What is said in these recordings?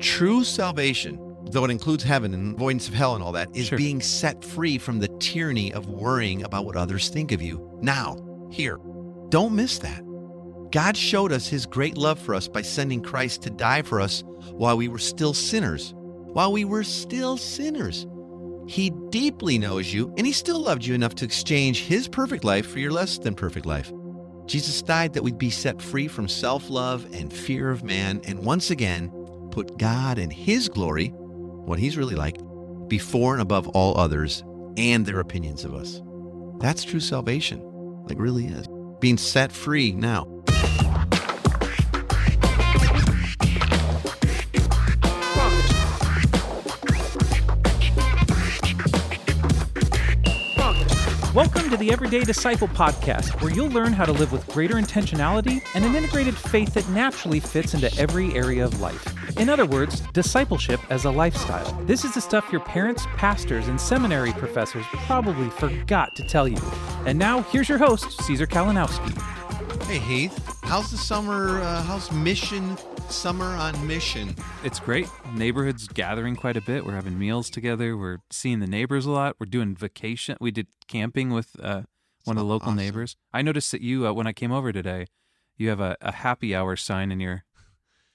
True salvation, though it includes heaven and avoidance of hell and all that, is Sure. being set free from the tyranny of worrying about what others think of you. Now, here, don't miss that. God showed us his great love for us by sending Christ to die for us while we were still sinners. While we were still sinners. He deeply knows you, and he still loved you enough to exchange his perfect life for your less than perfect life. Jesus died that we'd be set free from self love and fear of man, and once again, put God and his glory, what he's really like, before and above all others and their opinions of us. That's true salvation. Like, really is. Being set free now. Welcome to the Everyday Disciple podcast, where you'll learn how to live with greater intentionality and an integrated faith that naturally fits into every area of life. In other words, discipleship as a lifestyle. This is the stuff your parents, pastors, and seminary professors probably forgot to tell you. And now, here's your host, Caesar Kalinowski. Hey, Heath, how's the summer? Uh, how's mission? Summer on mission. It's great. Neighborhood's gathering quite a bit. We're having meals together. We're seeing the neighbors a lot. We're doing vacation. We did camping with uh, one of the local awesome. neighbors. I noticed that you, uh, when I came over today, you have a, a happy hour sign in your,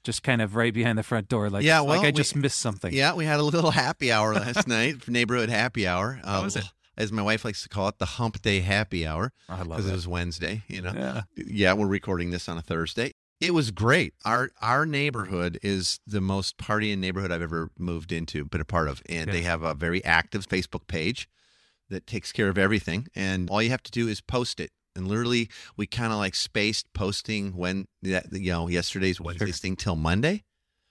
just kind of right behind the front door. Like, Yeah, like well, I we- just missed something. Yeah, we had a little happy hour last night, neighborhood happy hour. Uh, How was it? As my wife likes to call it, the hump day happy hour I love it. because it was Wednesday, you know. Yeah. Yeah, we're recording this on a Thursday. It was great. Our our neighborhood is the most partying neighborhood I've ever moved into, been a part of, and Good. they have a very active Facebook page that takes care of everything. And all you have to do is post it. And literally, we kind of like spaced posting when that you know yesterday's Wednesday's thing till Monday.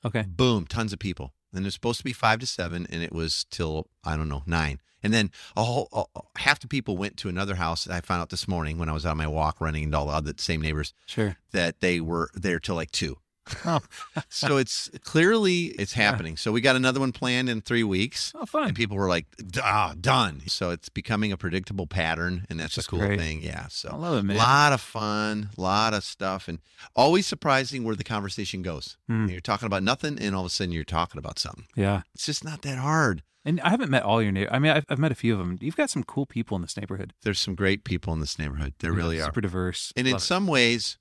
Okay. Boom, tons of people. And it's supposed to be five to seven, and it was till I don't know nine. And then a whole a- half the people went to another house. I found out this morning when I was on my walk running into all the other same neighbors Sure. that they were there till like two. Oh, So it's clearly it's happening. So we got another one planned in three weeks. oh fine. And people were like, ah, done. So it's becoming a predictable pattern, and that's, That's a cool great. thing. Yeah. I So love it, a lot of fun, a lot of stuff, and always surprising where the conversation goes. Hmm. You're talking about nothing, and all of a sudden you're talking about something. Yeah. It's just not that hard. And I haven't met all your neighbors. I mean, I've, I've met a few of them. You've got some cool people in this neighborhood. There's some great people in this neighborhood. There Yeah, really are. Super diverse. And in it. some ways,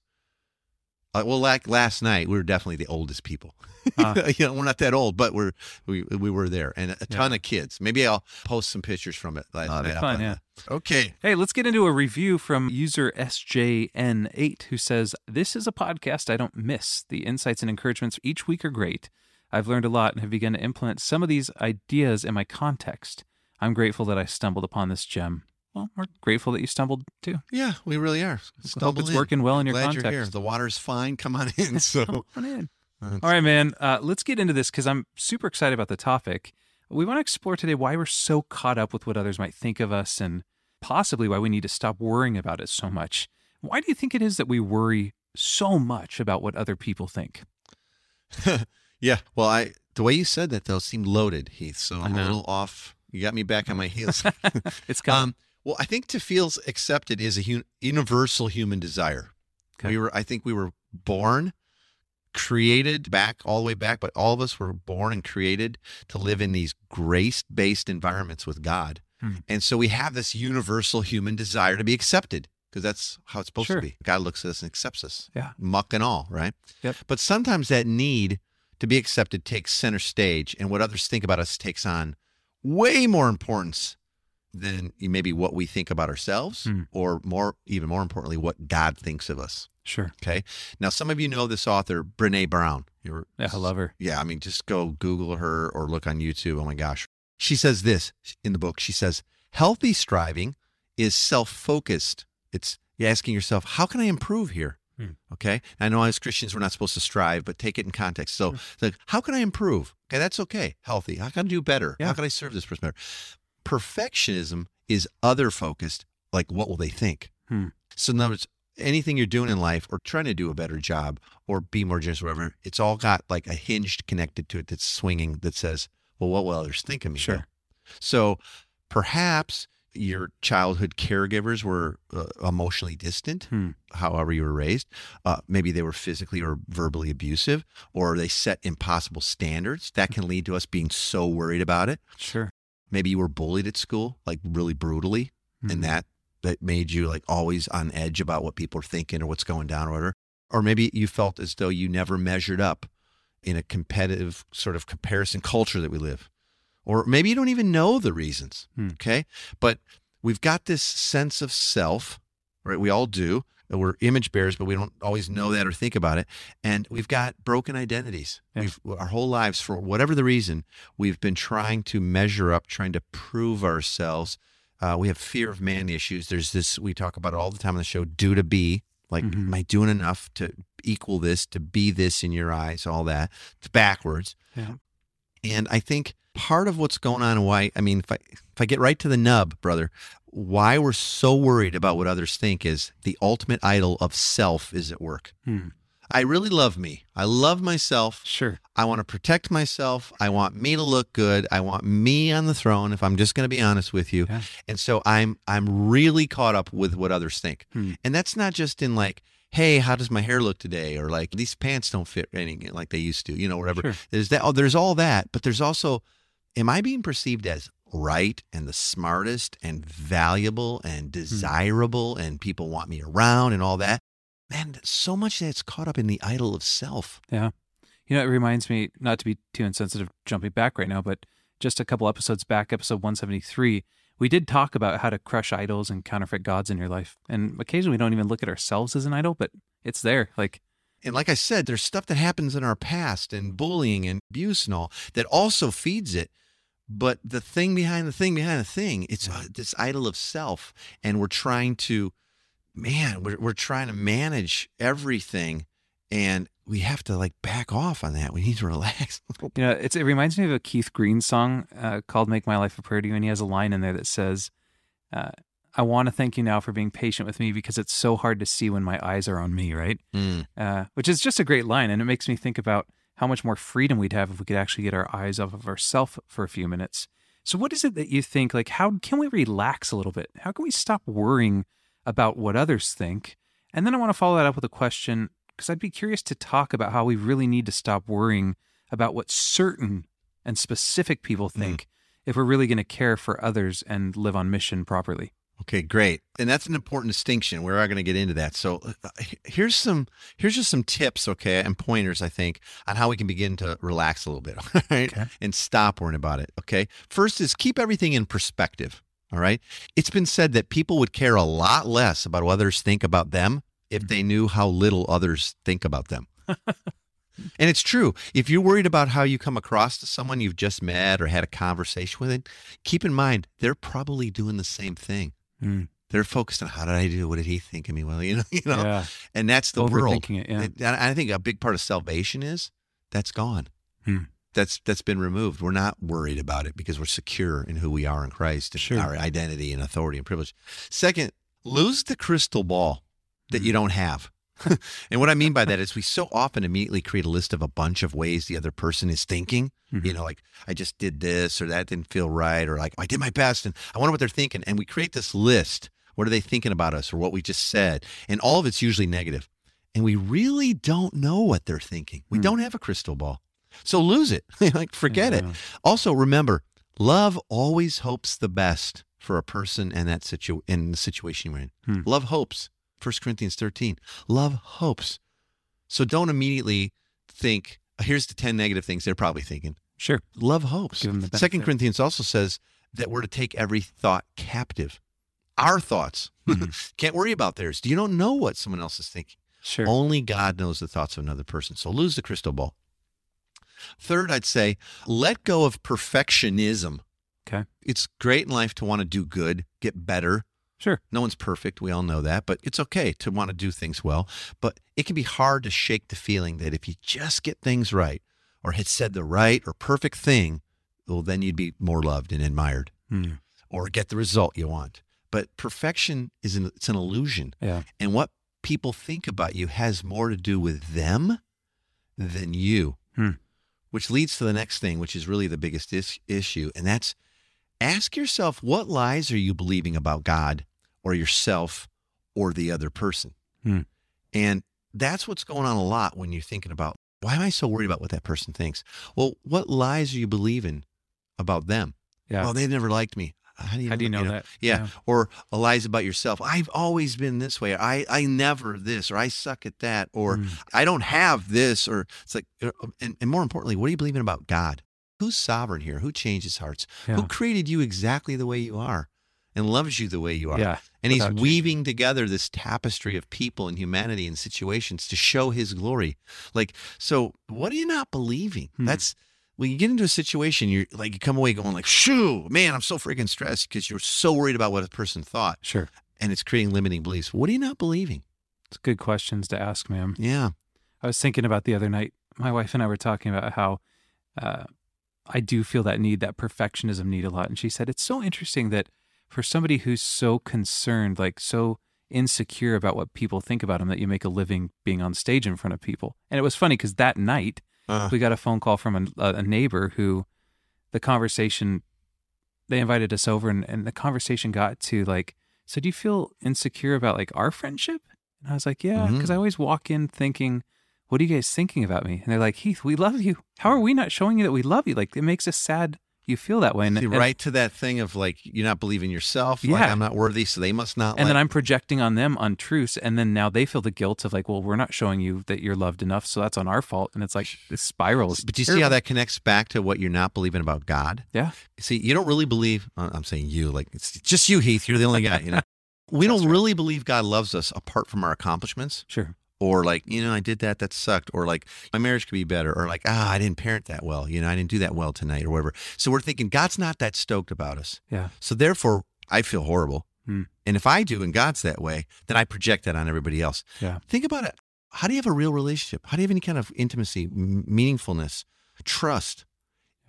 uh, well, like last night, we were definitely the oldest people. Ah. you know, we're not that old, but we're we we were there, and a ton of kids. Maybe I'll post some pictures from it last Oh, night. fun, yeah. the- Okay. Hey, let's get into a review from user SJN8 who says, This is a podcast I don't miss. The insights and encouragements each week are great. I've learned a lot and have begun to implement some of these ideas in my context. I'm grateful that I stumbled upon this gem. Well, we're grateful that you stumbled too. Yeah, we really are. Hope it's in. working well in your Glad you're here. The water's fine. Come on in. So, Come on in. Uh, All right, man. Uh, let's get into this because I'm super excited about the topic. We want to explore today why we're so caught up with what others might think of us and possibly why we need to stop worrying about it so much. Why do you think it is that we worry so much about what other people think? yeah. Well, I the way you said that though seemed loaded, Heath. So I'm a little off. You got me back on my heels. It's coming. um, well, I think to feel accepted is a hu- universal human desire. Okay. We were, I think, we were born, created back all the way back, but all of us were born and created to live in these grace-based environments with God, Hmm. and so we have this universal human desire to be accepted because that's how it's supposed Sure. to be. God looks at us and accepts us, Yeah. muck and all, right? Yep. But sometimes that need to be accepted takes center stage, and what others think about us takes on way more importance than maybe what we think about ourselves, Hmm. or more, even more importantly, what God thinks of us. sure. Okay. Now, some of you know this author, Brene Brown. You're, Yeah, I love her. Yeah. I mean, just go Google her or look on YouTube. Oh my gosh. She says this in the book. She says, healthy striving is self focused. It's you're asking yourself, how can I improve here? Hmm. Okay. I know as Christians, we're not supposed to strive, but take it in context. So, like, how can I improve? Okay. That's okay. Healthy. How can I do better? Yeah. How can I serve this person better? Perfectionism is other focused. Like, what will they think? Hmm. So, in other words, anything you're doing in life or trying to do a better job or be more generous, whatever, it's all got like a hinged connected to it that's swinging that says, well, what will others think of me? Sure. here? So perhaps your childhood caregivers were uh, emotionally distant, Hmm. however you were raised. Uh, maybe they were physically or verbally abusive, or they set impossible standards. That can lead to us being so worried about it. Sure. Maybe you were bullied at school, like really brutally, Mhm. and that that made you like always on edge about what people are thinking or what's going down or whatever. Or maybe you felt as though you never measured up in a competitive sort of comparison culture that we live. Or maybe you don't even know the reasons. Hmm. Okay. But we've got this sense of self, right? We all do. We're image bearers, but we don't always know that or think about it. And we've got broken identities. Yeah. We've our whole lives, for whatever the reason, we've been trying to measure up, trying to prove ourselves. Uh, we have fear of man issues. There's this we talk about all the time on the show. Do to be like, Mhm. am I doing enough to equal this, to be this in your eyes? All that. It's backwards. Yeah. And I think part of what's going on and why, I mean, if I, if I get right to the nub, brother, why we're so worried about what others think is the ultimate idol of self is at work. Hmm. I really love me. I love myself. Sure. I want to protect myself. I want me to look good. I want me on the throne if I'm just going to be honest with you. Yeah. And so I'm I'm really caught up with what others think. Hmm. And that's not just in like, hey, how does my hair look today or like these pants don't fit any like they used to, you know, whatever. Sure. There's that oh, there's all that, but there's also am I being perceived as right and the smartest and valuable and hmm. desirable and people want me around and all that? Man, so much that's caught up in the idol of self. Yeah. You know, it reminds me not to be too insensitive jumping back right now, but just a couple episodes back, episode 173, we did talk about how to crush idols and counterfeit gods in your life. And occasionally we don't even look at ourselves as an idol, but it's there. Like, And like I said, there's stuff that happens in our past and bullying and abuse and all that also feeds it. But the thing behind the thing behind the thing, it's uh, this idol of self. And we're trying to, man, we're, we're trying to manage everything. And we have to like back off on that. We need to relax. you know, it's, it reminds me of a Keith Green song uh, called Make My Life a Prayer to You. And he has a line in there that says, uh, I want to thank you now for being patient with me because it's so hard to see when my eyes are on me, right? Mm. uh, which is just a great line. And it makes me think about how much more freedom we'd have if we could actually get our eyes off of ourselves for a few minutes. So, what is it that you think? Like, how can we relax a little bit? How can we stop worrying about what others think? And then I want to follow that up with a question because I'd be curious to talk about how we really need to stop worrying about what certain and specific people mm. think if we're really going to care for others and live on mission properly. Okay, great. And that's an important distinction. We're going to get into that. So uh, here's some here's just some tips, okay, and pointers I think on how we can begin to relax a little bit, right? Okay. And stop worrying about it, okay? First is keep everything in perspective, all right? It's been said that people would care a lot less about what others think about them if they knew how little others think about them. And it's true. If you're worried about how you come across to someone you've just met or had a conversation with, keep in mind they're probably doing the same thing. Mm. They're focused on how did I do? What did he think of me? Well, you know, you know, Yeah. and that's the world. It. Yeah. I think a big part of salvation is that's gone. Hmm. That's that's been removed. We're not worried about it because we're secure in who we are in Christ and Sure. our identity and authority and privilege. Second, lose the crystal ball that Hmm. you don't have. and what I mean by that is we so often immediately create a list of a bunch of ways the other person is thinking. Mhm. You know, like I just did this or that didn't feel right, or like I did my best and I wonder what they're thinking. And we create this list. What are they thinking about us or what we just said? And all of it's usually negative. And we really don't know what they're thinking. We Hmm. don't have a crystal ball. So lose it. like forget it. Also remember, love always hopes the best for a person and that situ in the situation you're in. Hmm. Love hopes. 1 Corinthians 13. Love hopes. So don't immediately think, here's the 10 negative things they're probably thinking. Sure. Love hopes. Give them the Second. Corinthians also says that we're to take every thought captive. Our thoughts. Mhm. Can't worry about theirs. You don't know what someone else is thinking. Sure. Only God knows the thoughts of another person. So lose the crystal ball. Third, I'd say let go of perfectionism. Okay. It's great in life to want to do good, get better. Sure. No one's perfect. We all know that, but it's okay to want to do things well. But it can be hard to shake the feeling that if you just get things right or had said the right or perfect thing, well, then you'd be more loved and admired Hmm. or get the result you want. But perfection is an, it's an illusion. Yeah. And what people think about you has more to do with them than you, Hmm. which leads to the next thing, which is really the biggest is- issue. And that's ask yourself what lies are you believing about God or yourself or the other person? Hmm. And that's what's going on a lot when you're thinking about why am I so worried about what that person thinks? Well, what lies are you believing about them? Yeah. Well, they never liked me. How do you, How do you know, that? Yeah. Or lies about yourself. I've always been this way. I, I never this, or I suck at that, or Mm. I don't have this, or it's like, uh, and, and more importantly, what are you believing about God? Who's sovereign here? Who changes hearts? Yeah. Who created you exactly the way you are and loves you the way you are? Yeah. And he's weaving together this tapestry of people and humanity and situations to show his glory. Like, so what are you not believing? Hmm. That's when you get into a situation, you're like, you come away going like, shoo, man, I'm so freaking stressed because you're so worried about what a person thought Sure. and it's creating limiting beliefs. What are you not believing? It's good questions to ask, ma'am. Yeah. I was thinking about the other night. My wife and I were talking about how uh, I do feel that need, that perfectionism need a lot. And she said, it's so interesting that for somebody who's so concerned, like so insecure about what people think about him, that you make a living being on stage in front of people. And it was funny because that night Uh, we got a phone call from a, a neighbor who the conversation, they invited us over and, and the conversation got to like, so do you feel insecure about like our friendship? And I was like, yeah, because Mhm. I always walk in thinking, what are you guys thinking about me? And they're like, Heath, we love you. How are we not showing you that we love you? Like, it makes us sad you feel that way. And, see, and- right to that thing of like, you're not believing yourself. Like, Yeah. I'm not worthy, so they must not. and then I'm projecting on them untruths. And then now they feel the guilt of like, well, we're not showing you that you're loved enough. So that's on our fault. And it's like, this spirals. But do you see how that connects back to what you're not believing about God? Yeah. See, you don't really believe. I'm saying you, like it's just you, Heath. You're the only guy. You know, we don't really believe God loves us apart from our accomplishments, Sure. Or like you know, I did that, that sucked, or like my marriage could be better, or like ah, I didn't parent that well. You know, I didn't do that well tonight, or whatever. So we're thinking God's not that stoked about us. Yeah. So therefore, I feel horrible. Hmm. And if I do, and God's that way, then I project that on everybody else. Yeah. Think about it. How do you have a real relationship? How do you have any kind of intimacy, m- meaningfulness, trust?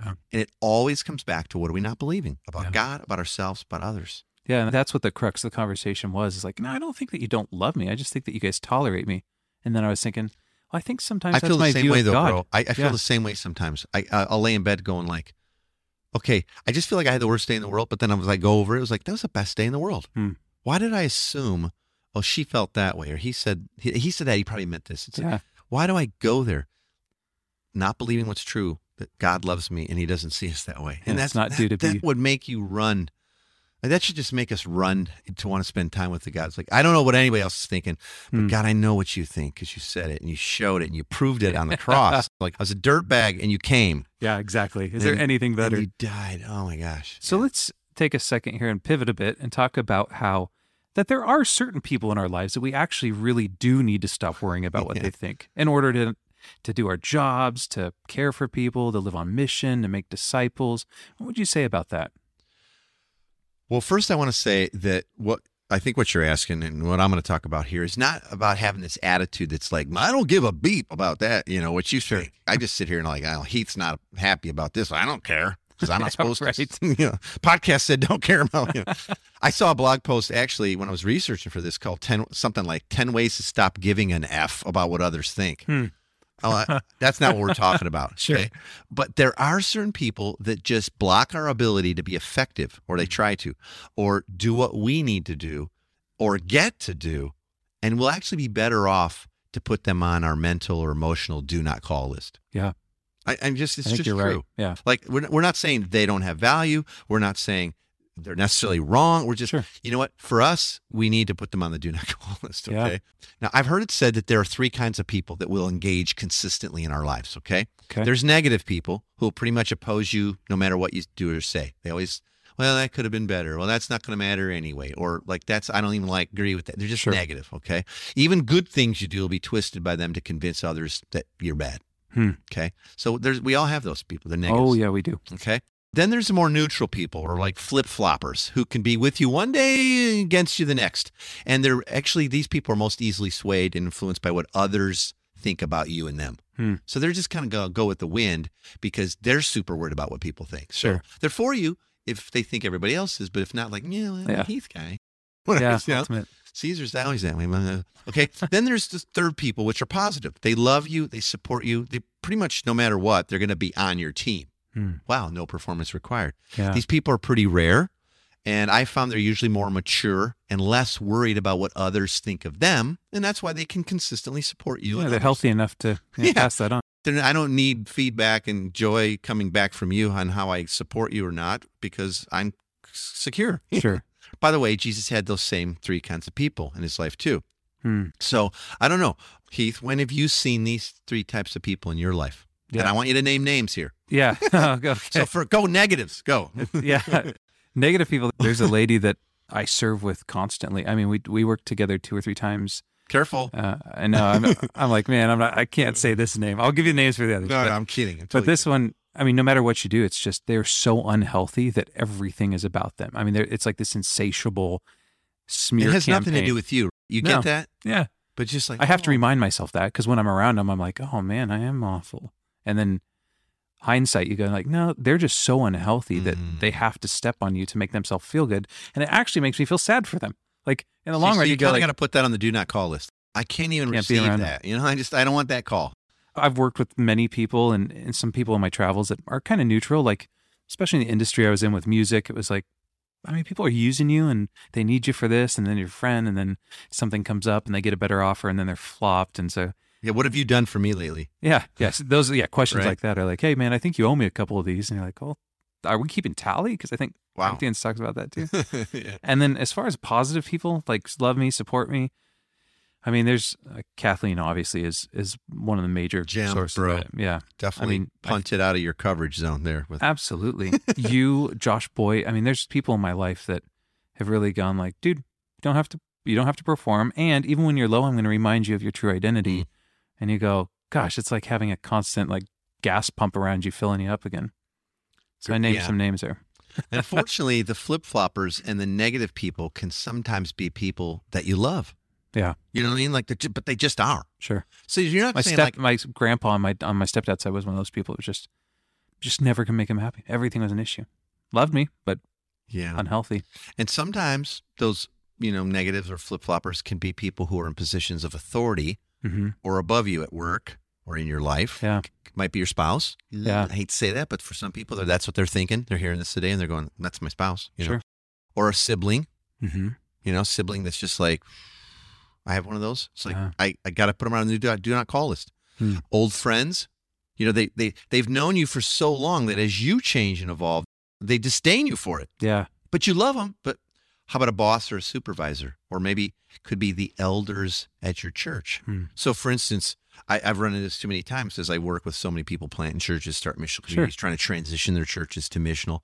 Yeah. And it always comes back to what are we not believing about Yeah. God, about ourselves, about others? Yeah, and that's what the crux of the conversation was. Is like, no, I don't think that you don't love me. I just think that you guys tolerate me. And then I was thinking, well, I think sometimes I feel the same way though, God. bro. I, I feel Yeah. the same way sometimes. I I'll lay in bed going like, okay, I just feel like I had the worst day in the world, but then I was like, go over it. It was like that was the best day in the world. Hmm. Why did I assume? Oh, she felt that way, or he said he, he said that he probably meant this. It's like, Yeah, why do I go there, not believing what's true that God loves me and He doesn't see us that way? And that's not that, due to be that be- would make you run. Like, That should just make us run to want to spend time with the God. It's like I don't know what anybody else is thinking, but Hmm. God, I know what you think because you said it and you showed it and you proved it on the cross. like I was a dirtbag and you came. yeah, exactly. Is And- there anything better? you died. Oh my gosh. So let's take a second here and pivot a bit and talk about how that there are certain people in our lives that we actually really do need to stop worrying about what Yeah. they think in order to to do our jobs, to care for people, to live on mission, to make disciples. What would you say about that? Well, first, I want to say that what I think what you're asking and what I'm going to talk about here is not about having this attitude that's like, I don't give a beep about that, you know, what you think. I just sit here and like, oh, Heath's not happy about this. I don't care because I'm not supposed Right. to. You know, podcast said don't care about you. know. I saw a blog post actually when I was researching for this called 10, something like 10 ways to stop giving an F about what others think. Hmm. Oh, I- that's not what we're talking about. Sure. okay? But there are certain people that just block our ability to be effective, or they try to, or do what we need to do, or get to do. And we'll actually be better off to put them on our mental or emotional do not call list. Yeah. I, I'm just, it's just true. right. Yeah. Like, we're, we're not saying they don't have value. We're not saying they're necessarily wrong. We're just, Sure. you know what? For us, we need to put them on the do not call list. Yeah. Okay. Now, I've heard it said that there are three kinds of people that will engage consistently in our lives. Okay. Okay. There's negative people who will pretty much oppose you no matter what you do or say. They always, well, that could have been better. Well, that's not going to matter anyway. Or like, that's, I don't even like agree with that. They're just Sure. negative. Okay. Even good things you do will be twisted by them to convince others that you're bad. Hmm. Okay. So there's, we all have those people. They're negative. Oh yeah, we do. Okay. Then there's the more neutral people or like flip floppers who can be with you one day against you the next. And they're actually, these people are most easily swayed and influenced by what others think about you and them. Hmm. So they're just kind of to go with the wind because they're super worried about what people think. So Sure. they're for you if they think everybody else is, but if not, like, yeah, well, Yeah. Heath guy. Yeah, You know? ultimate. Caesar's always that way. Uh, Okay. then there's the third people, which are positive. They love you. They support you. They pretty much, no matter what, they're going to be on your team. Hmm. Wow, no performance required. Yeah. These people are pretty rare. And I found they're usually more mature and less worried about what others think of them. And that's why they can consistently support you. yeah, they're others. healthy enough to yeah, Yeah. pass that on. Then I don't need feedback and joy coming back from you on how I support you or not because I'm secure. Sure. By the way, Jesus had those same three kinds of people in his life too. Hmm. So I don't know, Heath, when have you seen these three types of people in your life? And I want you to name names here. Yeah. okay. So for go negatives, go. yeah. Negative people. There's a lady that I serve with constantly. I mean, we we work together two or three times. Careful. Uh, I know. I'm, I'm like, man, I'm not. I can't say this name. I'll give you names for the others. No, but, no, I'm kidding. I'm but this one, I mean, no matter what you do, it's just they're so unhealthy that everything is about them. I mean, it's like this insatiable smear. It has nothing to do with you. You No. get that? Yeah. But just like I have to oh, remind myself that because when I'm around them, I'm like, oh man, I am awful. And then hindsight, you go like, no, they're just so unhealthy that Mm. they have to step on you to make themselves feel good, and it actually makes me feel sad for them. Like in the long so run, you you go kind of like, got to put that on the do not call list. I can't even Can't receive that. You know, I just I don't want that call. I've worked with many people and, and some people in my travels that are kind of neutral, like especially in the industry I was in with music. It was like, I mean, people are using you and they need you for this, and then your friend, and then something comes up and they get a better offer, and then they're flopped, and so Yeah, what have you done for me lately? Yeah, yes. Those yeah questions Right. like that are like, hey man, I think you owe me a couple of these, and you're like, well, are we keeping tally? Because I think Wow. Corinthians talks about that too. yeah. and then as far as positive people, like love me, support me. I mean, there's uh, Kathleen. Obviously, is is one of the major Gem, sources. bro. Yeah, Definitely I mean, I- punted out of your coverage zone there with absolutely. you, Josh Boy. I mean, there's people in my life that have really gone like, dude, you don't have to. You don't have to perform. And even when you're low, I'm going to remind you of your true identity. Mm. And you go, gosh, it's like having a constant like gas pump around you, filling you up again. So I named Yeah. some names there. Unfortunately, the flip floppers and the negative people can sometimes be people that you love. Yeah. You know what I mean? Like, they're but they just are. Sure. So you're not My saying step, like, my grandpa on my on my stepdad's side was one of those people. It was just, just never can make him happy. Everything was an issue. Loved me, but yeah. unhealthy. And sometimes those, you know, negatives or flip floppers can be people who are in positions of authority hmm or above you at work or in your life. Yeah. Might be your spouse. Yeah. I hate to say that, but for some people, that's what they're thinking. They're hearing this today and they're going, that's my spouse. You know? Sure. Or a sibling, hmm you know, sibling that's just like, I have one of those. It's like, Yeah. I, I got to put them on the do not, do not call list. Hmm. Old friends, you know, they, they, they've known you for so long that as you change and evolve, they disdain you for it. Yeah. but you love them. But how about a boss or a supervisor, or maybe could be the elders at your church? Hmm. So, for instance, I, I've run into this too many times as I work with so many people planting churches, start missional Sure. communities, trying to transition their churches to missional.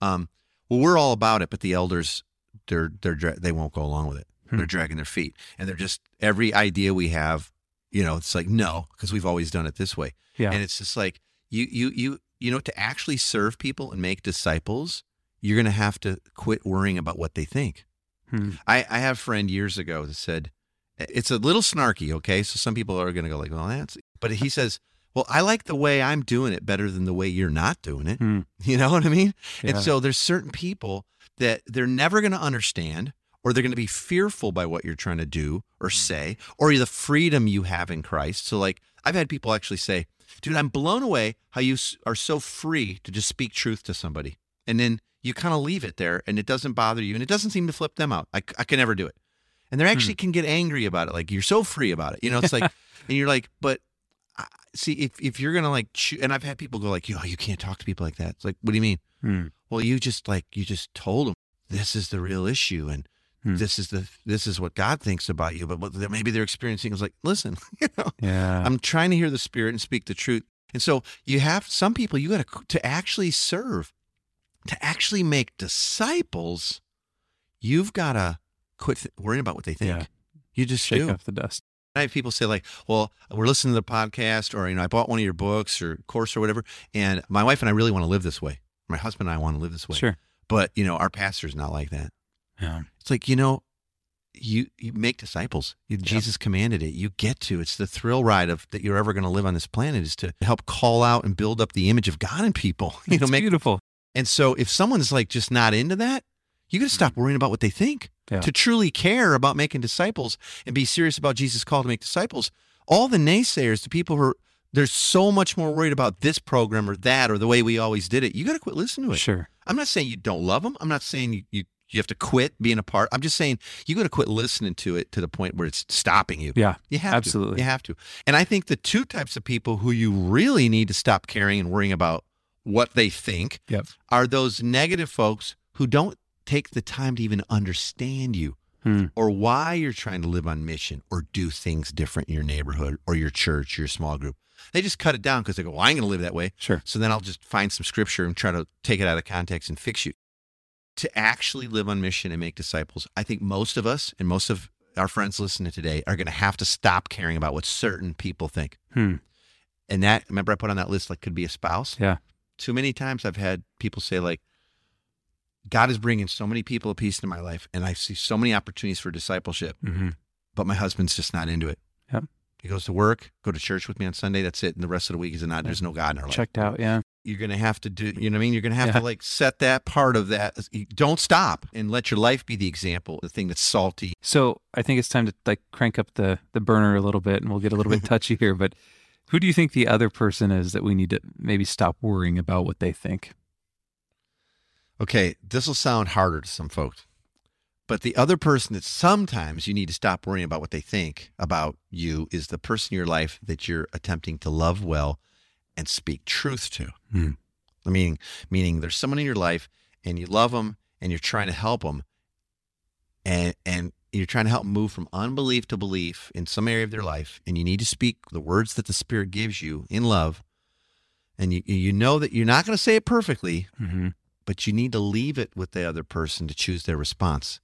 Um, well, we're all about it, but the elders, they're they're dra- they won't go along with it. Hmm. They're dragging their feet, and they're just every idea we have, you know, it's like no, because we've always done it this way. Yeah. And it's just like you you you you know to actually serve people and make disciples, you're going to have to quit worrying about what they think. Hmm. I I have a friend years ago that said it's a little snarky, okay? So some people are going to go like, "Well, that's," but he says, "Well, I like the way I'm doing it better than the way you're not doing it." Hmm. You know what I mean? Yeah. And so there's certain people that they're never going to understand or they're going to be fearful by what you're trying to do or say or the freedom you have in Christ. So like I've had people actually say, "Dude, I'm blown away how you are so free to just speak truth to somebody." And then you kind of leave it there and it doesn't bother you and it doesn't seem to flip them out. I, I can never do it. And they actually can get angry about it. Like you're so free about it. You know, it's like, and you're like, but I- see, if, if you're going to like, choo- and I've had people go like, yo, you can't talk to people like that. It's like, what do you mean? Hmm. Well, you just like you just told them this is the real issue, and Hmm. this is the this is what God thinks about you. But what they- maybe they're experiencing is like, listen, you know, Yeah. I'm trying to hear the Spirit and speak the truth. And so you have some people you got to to actually serve, to actually make disciples. You've got to quit th- worrying about what they think. Yeah. You just Shake do. off the dust. I have people say like, "Well, we're listening to the podcast, or you know, I bought one of your books or course or whatever, and my wife and I really want to live this way. My husband and I want to live this way. Sure. But you know, our pastor's not like that. Yeah. It's like you know, you you make disciples. You, Jesus commanded it. You get to. It's the thrill ride of that you're ever going to live on this planet is to help call out and build up the image of God in people. You know, It's make beautiful. And so if someone's like just not into that, you got to stop mm-hmm. worrying about what they think. Yeah. To truly care about making disciples and be serious about Jesus' call to make disciples, all the naysayers, the people who are There's so much more worried about this program or that or the way we always did it. You got to quit listening to it. Sure. I'm not saying you don't love them. I'm not saying you, you, you have to quit being a part. I'm just saying you got to quit listening to it to the point where it's stopping you. Yeah. You have Absolutely. to. You have to. And I think the two types of people who you really need to stop caring and worrying about what they think Yep. are those negative folks who don't take the time to even understand you Hmm. or why you're trying to live on mission or do things different in your neighborhood or your church, your small group. They just cut it down because they go, well, I ain't going to live that way. Sure. So then I'll just find some scripture and try to take it out of context and fix you. To actually live on mission and make disciples, I think most of us and most of our friends listening today are going to have to stop caring about what certain people think. Hmm. And that, remember, I put on that list like could be a spouse. Yeah. Too many times I've had people say, like, God is bringing so many people of peace into my life, and I see so many opportunities for discipleship, hmm but my husband's just not into it. Yep. He goes to work, go to church with me on Sunday. That's it. And the rest of the week is not. There's no God in our life Checked out. Yeah. you're going to have to do you know what i mean you're going to have Yeah. to like set that part of that don't stop and let your life be the example the thing that's salty So I think it's time to like crank up the the burner a little bit, and we'll get a little bit touchy here. But who do you think the other person is that we need to maybe stop worrying about what they think? okay this will sound harder to some folks but the other person that sometimes you need to stop worrying about what they think about you is the person in your life that you're attempting to love well and speak truth to Hmm. i mean meaning there's someone in your life and you love them and you're trying to help them and and you're trying to help move from unbelief to belief in some area of their life and you need to speak the words that the spirit gives you in love and you you know that you're not going to say it perfectly Mm-hmm. but you need to leave it with the other person to choose their response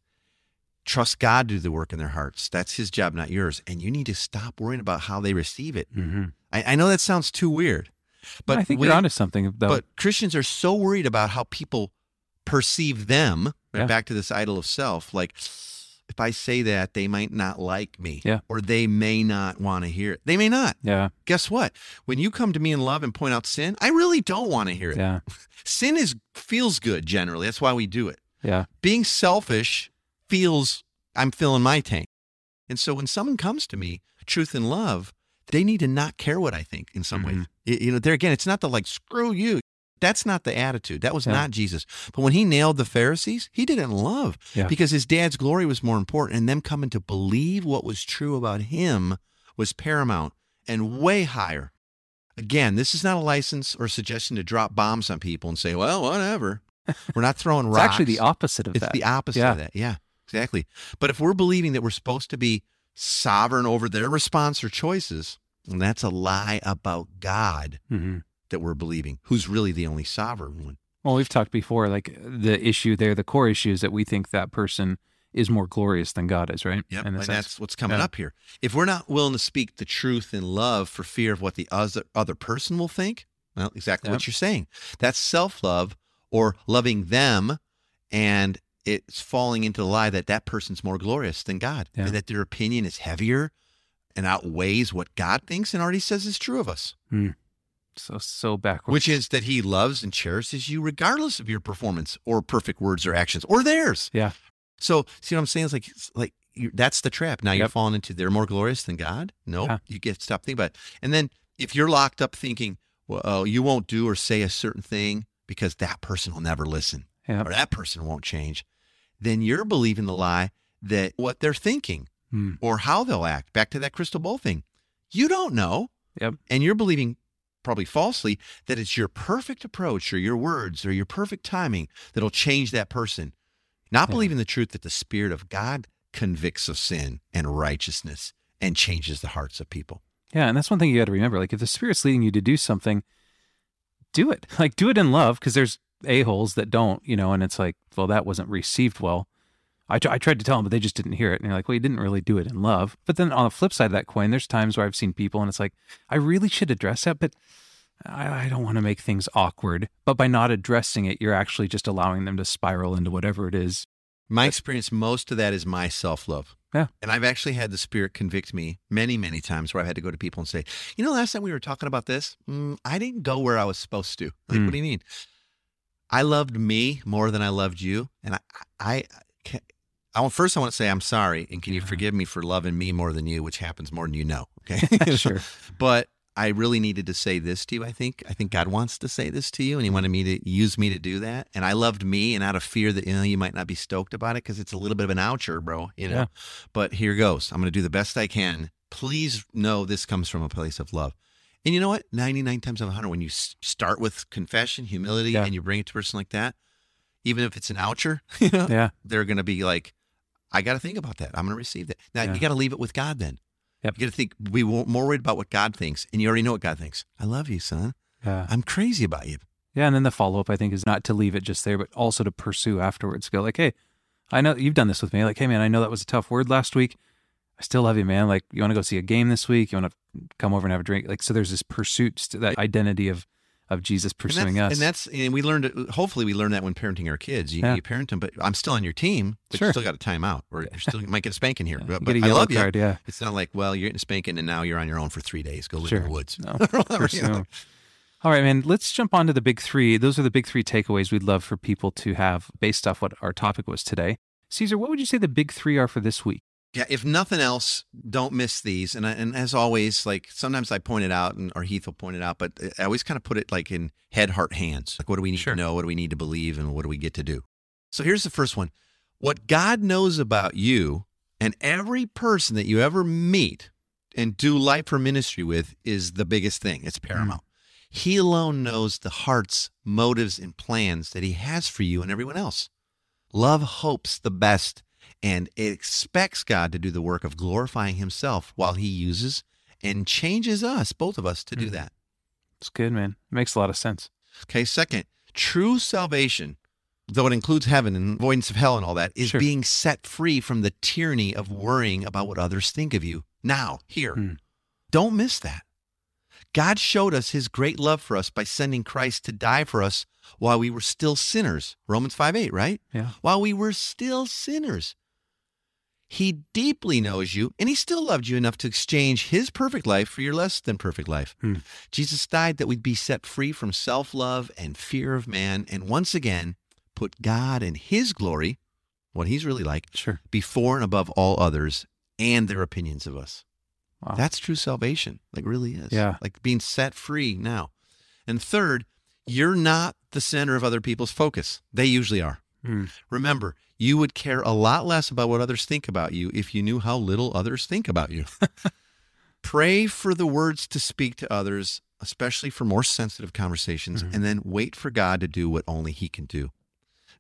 trust god to do the work in their hearts that's his job not yours and you need to stop worrying about how they receive it Mm-hmm. i, I know that sounds too weird but I think when- you're onto something. Though. but Christians are so worried about how people perceive them. Yeah. Back to this idol of self. Like, if I say that, they might not like me. Yeah. Or they may not want to hear it. They may not. yeah. Guess what? When you come to me in love and point out sin, I really don't want to hear it. Yeah. Sin is feels good generally. That's why we do it. Yeah. Being selfish feels I'm filling my tank. And so when someone comes to me, truth and love, they need to not care what I think in some ways. Mhm. Y- You know, there again, it's not the like, screw you. That's not the attitude. That was Yeah. not Jesus. But when he nailed the Pharisees, he didn't love Yeah. because his dad's glory was more important. And them coming to believe what was true about him was paramount and way higher. Again, this is not a license or a suggestion to drop bombs on people and say, well, whatever. We're not throwing It's rocks. actually the opposite of It's that. It's the opposite Yeah. of that. Yeah, exactly. But if we're believing that we're supposed to be sovereign over their response or choices, and that's a lie about God hmm that we're believing, who's really the only sovereign one. Well, we've talked before, like the issue there, the core issue is that we think that person is more glorious than God is, right? Yep. And sense. that's what's coming Yeah. up here. If we're not willing to speak the truth in love for fear of what the other, other person will think, well, exactly what you're saying. That's self love or loving them. And it's falling into the lie that that person's more glorious than God, Yeah. and that their opinion is heavier and outweighs what God thinks and already says is true of us, hmm. So so backwards. which is that He loves and cherishes you regardless of your performance or perfect words or actions or theirs. Yeah. So, see what I'm saying? It's like, it's like that's the trap. Now you're Yep. falling into they're more glorious than God. No, Yeah. you get to stop thinking about it. And then if you're locked up thinking, well, oh, you won't do or say a certain thing because that person will never listen Yeah. or that person won't change, then you're believing the lie that what they're thinking Hmm. or how they'll act. Back to that crystal ball thing. You don't know. Yep. And you're believing probably falsely that it's your perfect approach or your words or your perfect timing that'll change that person. Not Yeah. believing the truth that the Spirit of God convicts of sin and righteousness and changes the hearts of people. Yeah, and that's one thing you got to remember. Like, if the Spirit's leading you to do something, do it. Like, do it in love, because there's a holes that don't, you know. And it's like, well, that wasn't received well. I, I tried to tell them, but they just didn't hear it. And you're like, well, you didn't really do it in love. But then on the flip side of that coin, there's times where I've seen people, and it's like, I really should address that, but I, I don't want to make things awkward. But by not addressing it, you're actually just allowing them to spiral into whatever it is. My experience, most of that is my self love. Yeah. And I've actually had the Spirit convict me many, many times where I've had to go to people and say, you know, last time we were talking about this, mm, I didn't go where I was supposed to. Like, Hmm. what do you mean? I loved me more than I loved you. And I, I, I, I want, first I want to say I'm sorry. And can you Yeah. forgive me for loving me more than you, which happens more than you know? Okay. sure. But I really needed to say this to you. I think I think God wants to say this to you, and He wanted me to use me to do that. And I loved me, and out of fear that you know you might not be stoked about it because it's a little bit of an oucher, bro. You know. Yeah. But here goes. I'm going to do the best I can. Please know this comes from a place of love. And you know what? 99 times out of 100, when you start with confession, humility, Yeah. and you bring it to a person like that, even if it's an oucher, you know, Yeah. they're going to be like, I got to think about that. I'm going to receive that. Now, Yeah. you got to leave it with God then. Yep. You got to think, be more worried about what God thinks. And you already know what God thinks. I love you, son. Yeah. I'm crazy about you. Yeah. And then the follow up, I think, is not to leave it just there, but also to pursue afterwards. Go like, hey, I know you've done this with me. Like, hey, man, I know that was a tough word last week. I still love you, man. Like, you want to go see a game this week? You want to come over and have a drink? Like, so there's this pursuit, that identity of of Jesus pursuing and us. And that's, and we learned, hopefully we learned that when parenting our kids. You, Yeah. you parent them, but I'm still on your team, but Sure. you still got a timeout or you still you might get a spanking here. But, you but I love you. card. Yeah. It's not like, well, you're getting a spanking and now you're on your own for three days. Go live in the woods. No. Or you know. All right, man. Let's jump on to the big three. Those are the big three takeaways we'd love for people to have based off what our topic was today. Caesar, what would you say the big three are for this week? Yeah, if nothing else, don't miss these. And I, and as always, like sometimes I point it out, and or Heath will point it out, but eh, I always kind of put it like in head, heart, hands. Like, what do we need Sure. to know? What do we need to believe? And what do we get to do? So here's the first one: What God knows about you and every person that you ever meet and do life or ministry with is the biggest thing. It's mm. paramount. He alone knows the hearts, motives, and plans that He has for you and everyone else. Love hopes the best and it expects God to do the work of glorifying himself while he uses and changes us, both of us, to do Mhm. that. It's good, man. It makes a lot of sense. Okay, second, true salvation, though it includes heaven and avoidance of hell and all that, is Sure. being set free from the tyranny of worrying about what others think of you. Now, here, Hmm. don't miss that. God showed us his great love for us by sending Christ to die for us while we were still sinners. Romans 5 8, right? Yeah. while we were still sinners. He deeply knows you, and he still loved you enough to exchange his perfect life for your less than perfect life. Hmm. Jesus died that we'd be set free from self love and fear of man, and once again put God and his glory, what he's really like, Sure. before and above all others and their opinions of us. Wow. That's true salvation. Like really is. Yeah. Like being set free now. And third, you're not the center of other people's focus. They usually are. Hmm. Remember, you would care a lot less about what others think about you if you knew how little others think about you. Pray for the words to speak to others, especially for more sensitive conversations, Mhm. and then wait for God to do what only He can do.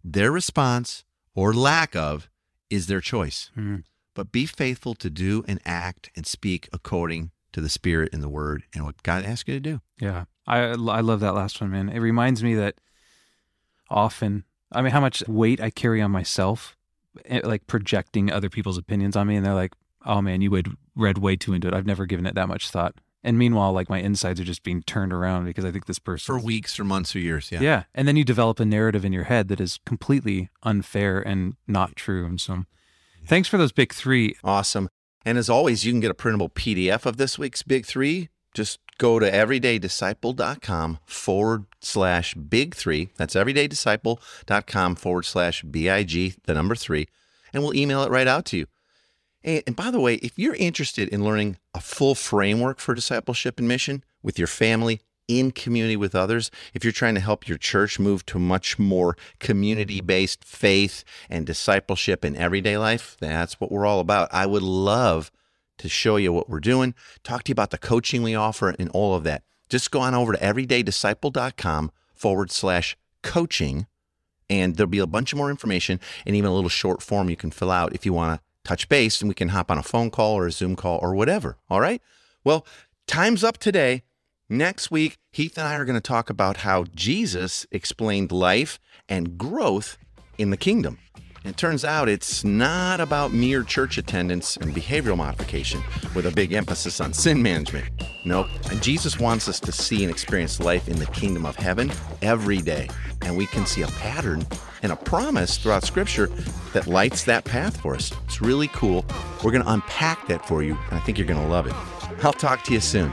Their response or lack of is their choice Hmm. but be faithful to do and act and speak according to the Spirit and the Word and what God asks you to do. Yeah. I I love that last one, man. It reminds me that often, I mean, how much weight I carry on myself, eh, like projecting other people's opinions on me, and they're like, "Oh man, you would read way too into it. I've never given it that much thought." And meanwhile, like my insides are just being turned around because I think this person For weeks or months or years. Yeah. Yeah. And then you develop a narrative in your head that is completely unfair and not true. And so thanks for those big three. Awesome. And as always, you can get a printable PDF of this week's Big Three. Just go to everydaydisciple.com forward slash big three. That's everydaydisciple.com forward slash BIG, the number three. And we'll email it right out to you. And, and by the way, if you're interested in learning a full framework for discipleship and mission with your family, in community with others, if you're trying to help your church move to much more community based faith and discipleship in everyday life, that's what we're all about. I would love to show you what we're doing, talk to you about the coaching we offer, and all of that. Just go on over to everydaydisciple.com forward slash coaching, and there'll be a bunch of more information and even a little short form you can fill out if you want to touch base, and we can hop on a phone call or a Zoom call or whatever. All right? Well, time's up today. Next week, Heath and I are going to talk about how Jesus explained life and growth in the kingdom. It turns out it's not about mere church attendance and behavioral modification with a big emphasis on sin management. Nope. And Jesus wants us to see and experience life in the kingdom of heaven every day. And we can see a pattern and a promise throughout Scripture that lights that path for us. It's really cool. We're going to unpack that for you, and I think you're going to love it. I'll talk to you soon.